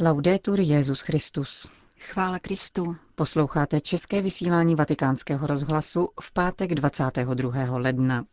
Laudetur Jezus Christus. Chvála Kristu. Posloucháte české vysílání Vatikánského rozhlasu v pátek 22. ledna.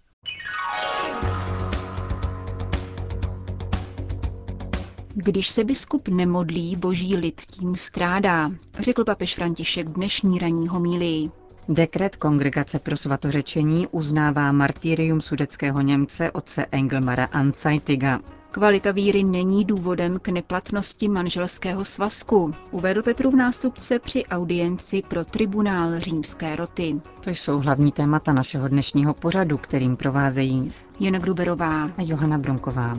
Když se biskup nemodlí, boží lid tím strádá, řekl papež František v dnešní ranní homílii. Dekret Kongregace pro svatořečení uznává martýrium sudeckého Němce otce Engelmara Anzeitiga. Kvalita víry není důvodem k neplatnosti manželského svazku, uvedl Petrův nástupce při audienci pro tribunál římské roty. To jsou hlavní témata našeho dnešního pořadu, kterým provázejí Jana Gruberová a Johana Bronková.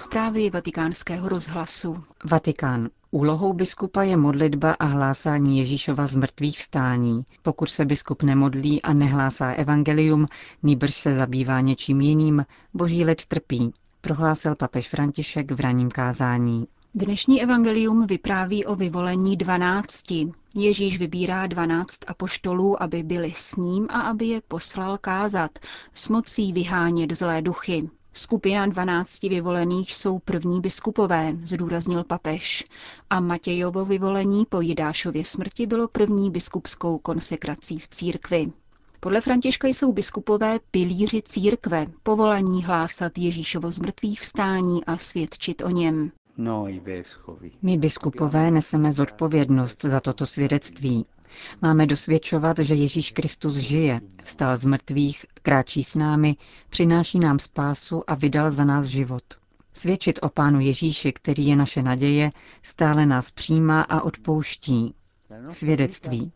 Zprávy vatikánského rozhlasu. Vatikán. Úlohou biskupa je modlitba a hlásání Ježíšova z mrtvých stání. Pokud se biskup nemodlí a nehlásá evangelium, nýbrž se zabývá něčím jiným, boží lid trpí, prohlásil papež František v raním kázání. Dnešní evangelium vypráví o vyvolení dvanácti. Ježíš vybírá dvanáct apoštolů, aby byli s ním a aby je poslal kázat, s mocí vyhánět zlé duchy. Skupina dvanácti vyvolených jsou první biskupové, zdůraznil papež. A Matějovo vyvolení po Jidášově smrti bylo první biskupskou konsekrací v církvi. Podle Františka jsou biskupové pilíři církve, povolaní hlásat Ježíšovo zmrtvých vstání a svědčit o něm. My biskupové neseme zodpovědnost za toto svědectví. Máme dosvědčovat, že Ježíš Kristus žije, vstal z mrtvých, kráčí s námi, přináší nám spásu a vydal za nás život. Svědčit o Pánu Ježíši, který je naše naděje, stále nás přijímá a odpouští. Svědectví.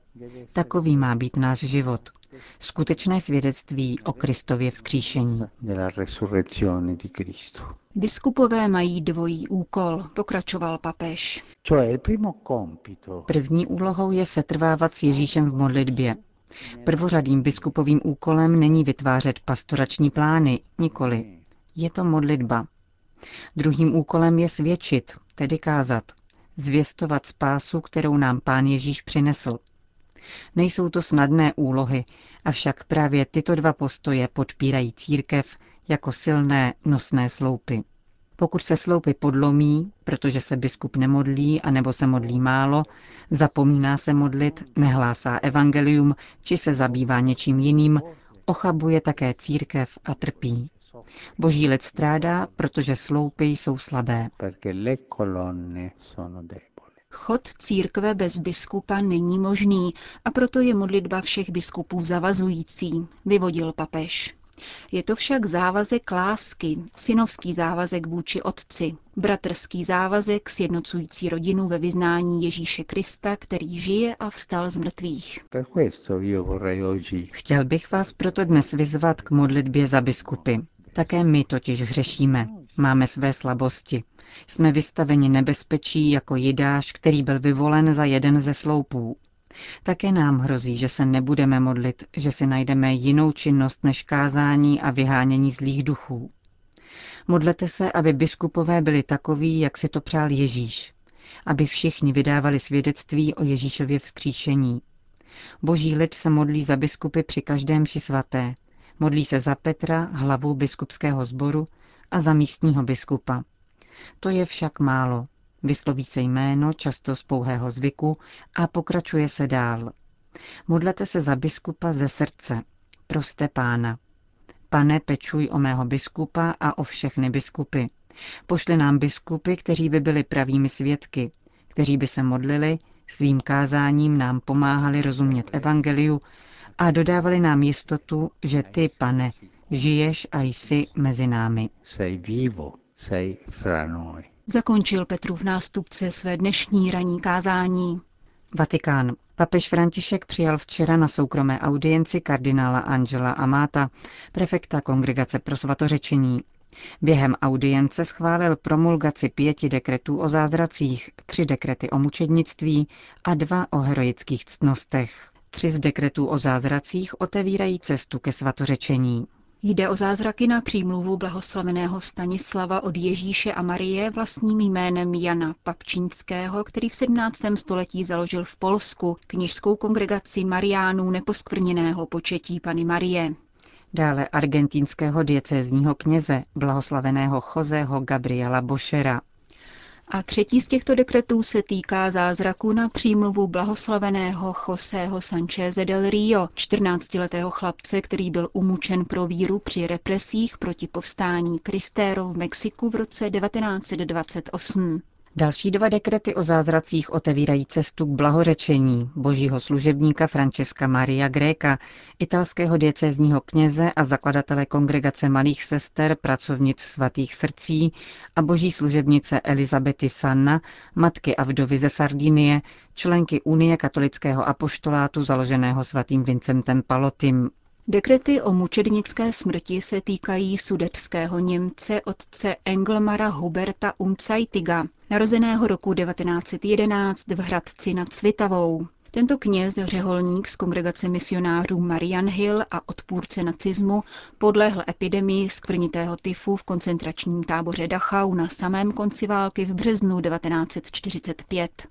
Takový má být náš život. Skutečné svědectví o Kristově vzkříšení. Biskupové mají dvojí úkol, pokračoval papež. První úlohou je setrvávat s Ježíšem v modlitbě. Prvořadým biskupovým úkolem není vytvářet pastorační plány, nikoli. Je to modlitba. Druhým úkolem je svědčit, tedy kázat. Zvěstovat spásu, kterou nám pán Ježíš přinesl. Nejsou to snadné úlohy, avšak právě tyto dva postoje podpírají církev jako silné nosné sloupy. Pokud se sloupy podlomí, protože se biskup nemodlí a nebo se modlí málo, zapomíná se modlit, nehlásá evangelium či se zabývá něčím jiným, ochabuje také církev a trpí. Boží lid strádá, protože sloupy jsou slabé. Chod církve bez biskupa není možný a proto je modlitba všech biskupů zavazující, vyvodil papež. Je to však závazek lásky, synovský závazek vůči otci, bratrský závazek sjednocující rodinu ve vyznání Ježíše Krista, který žije a vstal z mrtvých. Chtěl bych vás proto dnes vyzvat k modlitbě za biskupy. Také my totiž hřešíme. Máme své slabosti. Jsme vystaveni nebezpečí jako Jidáš, který byl vyvolen za jeden ze sloupů. Také nám hrozí, že se nebudeme modlit, že si najdeme jinou činnost než kázání a vyhánění zlých duchů. Modlete se, aby biskupové byli takoví, jak si to přál Ježíš, aby všichni vydávali svědectví o Ježíšově vzkříšení. Boží lid se modlí za biskupy při každém ši svaté. Modlí se za Petra, hlavu biskupského sboru, a za místního biskupa. To je však málo. Vysloví se jméno, často z pouhého zvyku, a pokračuje se dál. Modlete se za biskupa ze srdce. Proste pána. Pane, pečuj o mého biskupa a o všechny biskupy. Pošli nám biskupy, kteří by byli pravými svědky, kteří by se modlili, svým kázáním nám pomáhali rozumět evangeliu a dodávali nám jistotu, že ty, pane, žiješ a jsi mezi námi. Zakončil Petrův nástupce své dnešní ranní kázání. Vatikán. Papež František přijal včera na soukromé audienci kardinála Angela Amata, prefekta Kongregace pro svatořečení. Během audience schválil promulgaci pěti dekretů o zázracích, tři dekrety o mučednictví a dva o heroických ctnostech. Tři z dekretů o zázracích otevírají cestu ke svatořečení. Jde o zázraky na přímluvu blahoslaveného Stanislava od Ježíše a Marie vlastním jménem Jana Papčínského, který v 17. století založil v Polsku kněžskou kongregaci Mariánů neposkvrněného početí Pany Marie. dále argentinského diecézního kněze, blahoslaveného Joseho Gabriela Bošera. A třetí z těchto dekretů se týká zázraku na přímluvu blahoslaveného Joseho Sancheze del Rio, 14-letého chlapce, který byl umučen pro víru při represích proti povstání Kristéro v Mexiku v roce 1928. Další dva dekrety o zázracích otevírají cestu k blahořečení božího služebníka Francesca Maria Gréka, italského diecézního kněze a zakladatele kongregace malých sester pracovnic svatých srdcí a boží služebnice Elizabety Sanna, matky a vdovy ze Sardinie, členky Unie katolického apoštolátu založeného svatým Vincentem Palotym. Dekrety o mučednické smrti se týkají sudetského Němce otce Engelmara Huberta Unzeitiga, narozeného roku 1911 v Hradci nad Svitavou. Tento kněz, řeholník z kongregace misionářů Marian Hill a odpůrce nacismu, podlehl epidemii skvrnitého tyfu v koncentračním táboře Dachau na samém konci války v březnu 1945.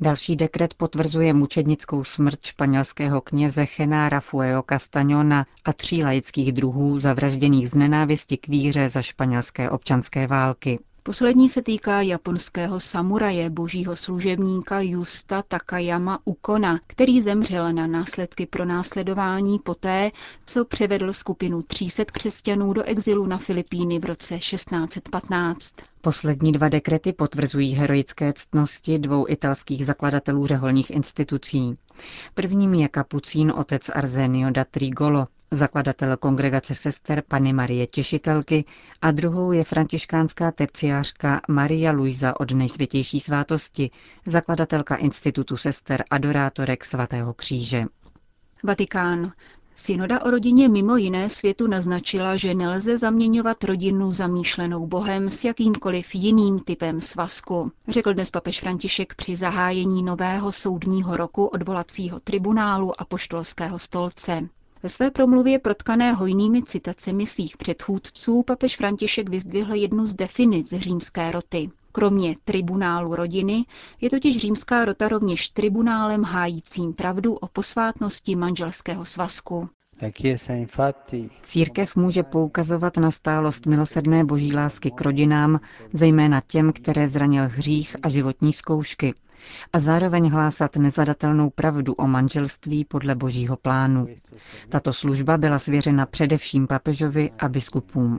Další dekret potvrzuje mučednickou smrt španělského kněze Chenára Fueo Castañona a tří laických druhů zavražděných z nenávisti k víře za španělské občanské války. Poslední se týká japonského samuraje, božího služebníka Justa Takayama Ukona, který zemřel na následky pro následování poté, co převedl skupinu 300 křesťanů do exilu na Filipíny v roce 1615. Poslední dva dekrety potvrzují heroické ctnosti dvou italských zakladatelů řeholních institucí. Prvním je kapucín otec Arzenio da Trigolo, zakladatel kongregace sester Pany Marie Těšitelky a druhou je františkánská terciářka Maria Luisa od nejsvětější svátosti, zakladatelka institutu sester adorátorek svatého kříže. Vatikán. Synoda o rodině mimo jiné světu naznačila, že nelze zaměňovat rodinu zamýšlenou Bohem s jakýmkoliv jiným typem svazku, řekl dnes papež František při zahájení nového soudního roku odvolacího tribunálu a poštolského stolce. Ve své promluvě protkané hojnými citacemi svých předchůdců papež František vyzdvihl jednu z definic římské roty. Kromě tribunálu rodiny je totiž římská rota rovněž tribunálem hájícím pravdu o posvátnosti manželského svazku. Církev může poukazovat na stálost milosrdné boží lásky k rodinám, zejména těm, které zranil hřích a životní zkoušky, a zároveň hlásat nezadatelnou pravdu o manželství podle božího plánu. Tato služba byla svěřena především papežovi a biskupům.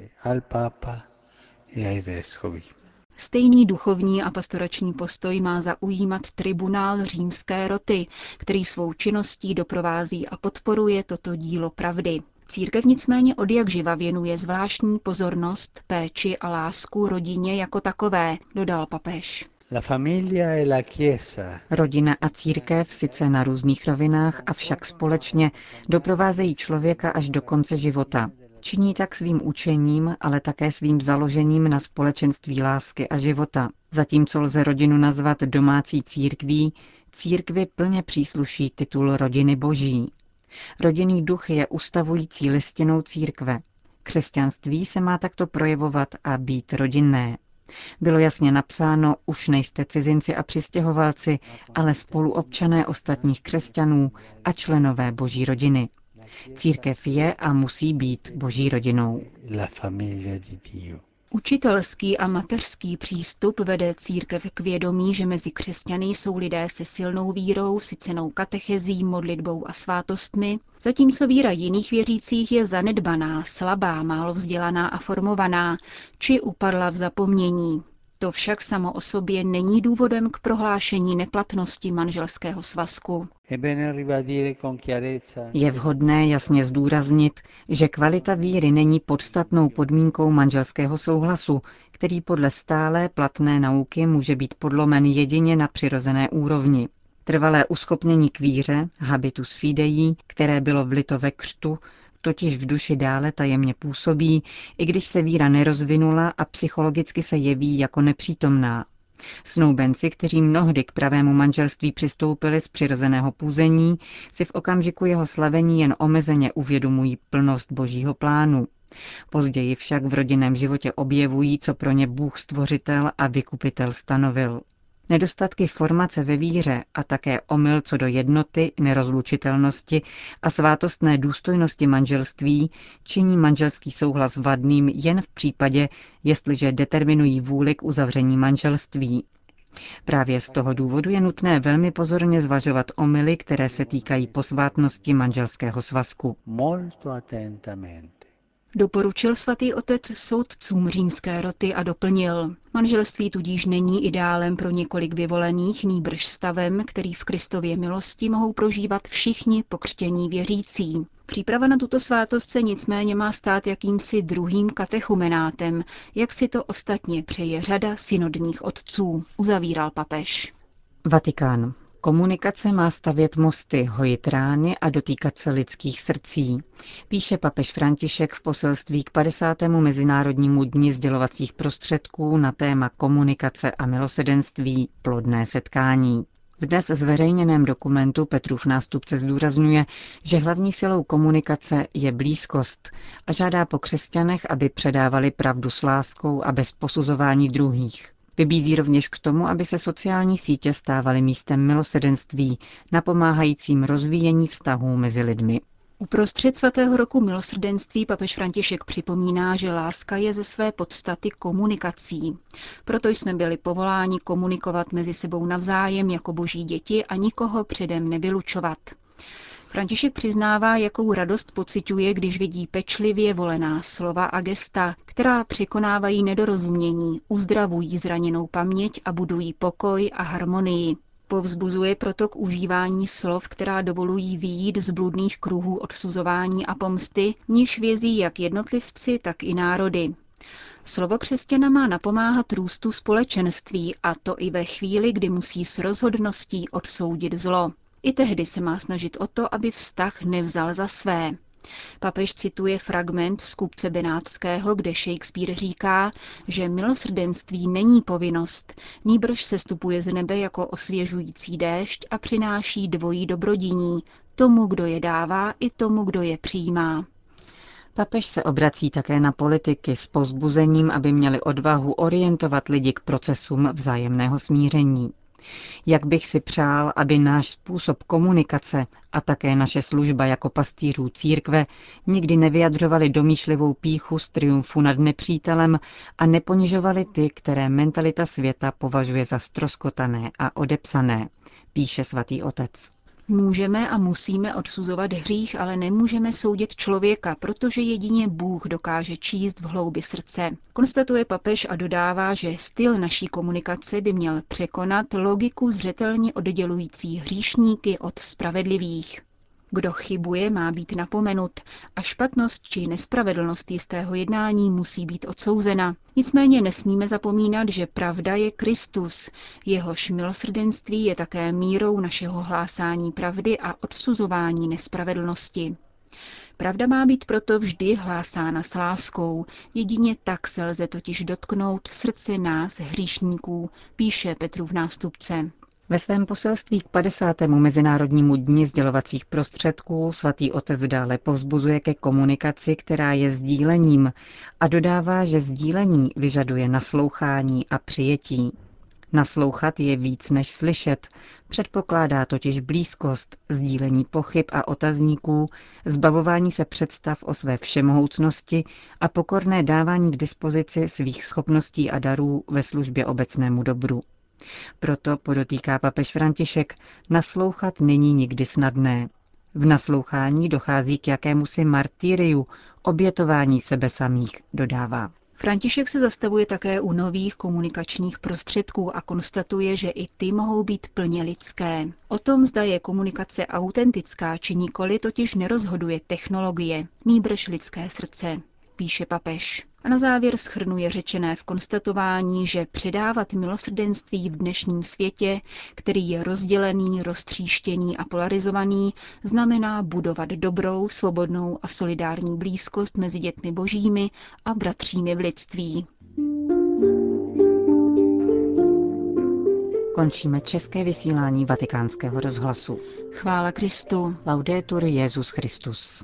Stejný duchovní a pastorační postoj má zaujímat tribunál římské roty, který svou činností doprovází a podporuje toto dílo pravdy. Církev nicméně od jak živa věnuje zvláštní pozornost, péči a lásku rodině jako takové, dodal papež. Rodina a církev sice na různých rovinách, avšak společně doprovázejí člověka až do konce života. Činí tak svým učením, ale také svým založením na společenství lásky a života. Zatímco lze rodinu nazvat domácí církví, církvi plně přísluší titul rodiny boží. Rodinný duch je ustavující listinou církve. Křesťanství se má takto projevovat a být rodinné. Bylo jasně napsáno, už nejste cizinci a přistěhovalci, ale spoluobčané ostatních křesťanů a členové boží rodiny. Církev je a musí být boží rodinou. Učitelský a mateřský přístup vede církev k vědomí, že mezi křesťany jsou lidé se silnou vírou, sycenou katechezí, modlitbou a svátostmi, zatímco víra jiných věřících je zanedbaná, slabá, málo vzdělaná a formovaná, či upadla v zapomnění. To však samo o sobě není důvodem k prohlášení neplatnosti manželského svazku. Je vhodné jasně zdůraznit, že kvalita víry není podstatnou podmínkou manželského souhlasu, který podle stále platné nauky může být podlomen jedině na přirozené úrovni. Trvalé uschopnění k víře, habitus fidei, které bylo vlito ve křtu, totiž v duši dále tajemně působí, i když se víra nerozvinula a psychologicky se jeví jako nepřítomná. Snoubenci, kteří mnohdy k pravému manželství přistoupili z přirozeného půzení, si v okamžiku jeho slavení jen omezeně uvědomují plnost božího plánu. Později však v rodinném životě objevují, co pro ně Bůh stvořitel a vykupitel stanovil. Nedostatky formace ve víře a také omyl co do jednoty, nerozlučitelnosti a svátostné důstojnosti manželství činí manželský souhlas vadným jen v případě, jestliže determinují vůli k uzavření manželství. Právě z toho důvodu je nutné velmi pozorně zvažovat omily, které se týkají posvátnosti manželského svazku. Doporučil svatý otec soudcům římské roty a doplnil. Manželství tudíž není ideálem pro několik vyvolených, nýbrž stavem, který v Kristově milosti mohou prožívat všichni pokřtění věřící. Příprava na tuto svátost se nicméně má stát jakýmsi druhým katechumenátem, jak si to ostatně přeje řada synodních otců, uzavíral papež. Vatikán. Komunikace má stavět mosty, hojit rány a dotýkat se lidských srdcí, píše papež František v poselství k 50. Mezinárodnímu dni sdělovacích prostředků na téma komunikace a milosedenství plodné setkání. V dnes zveřejněném dokumentu Petrův nástupce zdůrazňuje, že hlavní silou komunikace je blízkost a žádá po křesťanech, aby předávali pravdu s láskou a bez posuzování druhých. Vybízí rovněž k tomu, aby se sociální sítě stávaly místem milosedenství, napomáhajícím rozvíjení vztahů mezi lidmi. Uprostřed svatého roku milosrdenství papež František připomíná, že láska je ze své podstaty komunikací. Proto jsme byli povoláni komunikovat mezi sebou navzájem jako boží děti a nikoho předem nevylučovat. František přiznává, jakou radost pociťuje, když vidí pečlivě volená slova a gesta, která překonávají nedorozumění, uzdravují zraněnou paměť a budují pokoj a harmonii. Povzbuzuje proto k užívání slov, která dovolují výjít z bludných kruhů odsuzování a pomsty, níž vězí jak jednotlivci, tak i národy. Slovo křesťana má napomáhat růstu společenství a to i ve chvíli, kdy musí s rozhodností odsoudit zlo. I tehdy se má snažit o to, aby vztah nevzal za své. Papež cituje fragment z kupce Benátského, kde Shakespeare říká, že milosrdenství není povinnost, nýbrž se stupuje z nebe jako osvěžující déšť a přináší dvojí dobrodiní, tomu, kdo je dává, i tomu, kdo je přijímá. Papež se obrací také na politiky s pozbuzením, aby měli odvahu orientovat lidi k procesům vzájemného smíření. Jak bych si přál, aby náš způsob komunikace a také naše služba jako pastýřů církve nikdy nevyjadřovali domýšlivou píchu z triumfu nad nepřítelem a neponižovali ty, které mentalita světa považuje za stroskotané a odepsané, píše svatý otec. Můžeme a musíme odsuzovat hřích, ale nemůžeme soudit člověka, protože jedině Bůh dokáže číst v hloubi srdce. Konstatuje papež a dodává, že styl naší komunikace by měl překonat logiku zřetelně oddělující hříšníky od spravedlivých. Kdo chybuje, má být napomenut a špatnost či nespravedlnost jistého jednání musí být odsouzena. Nicméně nesmíme zapomínat, že pravda je Kristus. Jehož milosrdenství je také mírou našeho hlásání pravdy a odsuzování nespravedlnosti. Pravda má být proto vždy hlásána s láskou, jedině tak se lze totiž dotknout srdce nás, hříšníků, píše Petrův nástupce. Ve svém poselství k 50. Mezinárodnímu dni sdělovacích prostředků svatý otec dále povzbuzuje ke komunikaci, která je sdílením a dodává, že sdílení vyžaduje naslouchání a přijetí. Naslouchat je víc než slyšet, předpokládá totiž blízkost, sdílení pochyb a otazníků, zbavování se představ o své všemohoucnosti a pokorné dávání k dispozici svých schopností a darů ve službě obecnému dobru. Proto, podotýká papež František, naslouchat není nikdy snadné. V naslouchání dochází k jakémusi martýriu, obětování sebe samých, dodává. František se zastavuje také u nových komunikačních prostředků a konstatuje, že i ty mohou být plně lidské. O tom, zda je komunikace autentická či nikoli, totiž nerozhoduje technologie, nýbrž lidské srdce, píše papež. A na závěr schrnuje řečené v konstatování, že předávat milosrdenství v dnešním světě, který je rozdělený, roztříštěný a polarizovaný, znamená budovat dobrou, svobodnou a solidární blízkost mezi dětmi božími a bratřími v lidství. Končíme české vysílání vatikánského rozhlasu. Chvála Kristu. Laudetur Jezus Christus.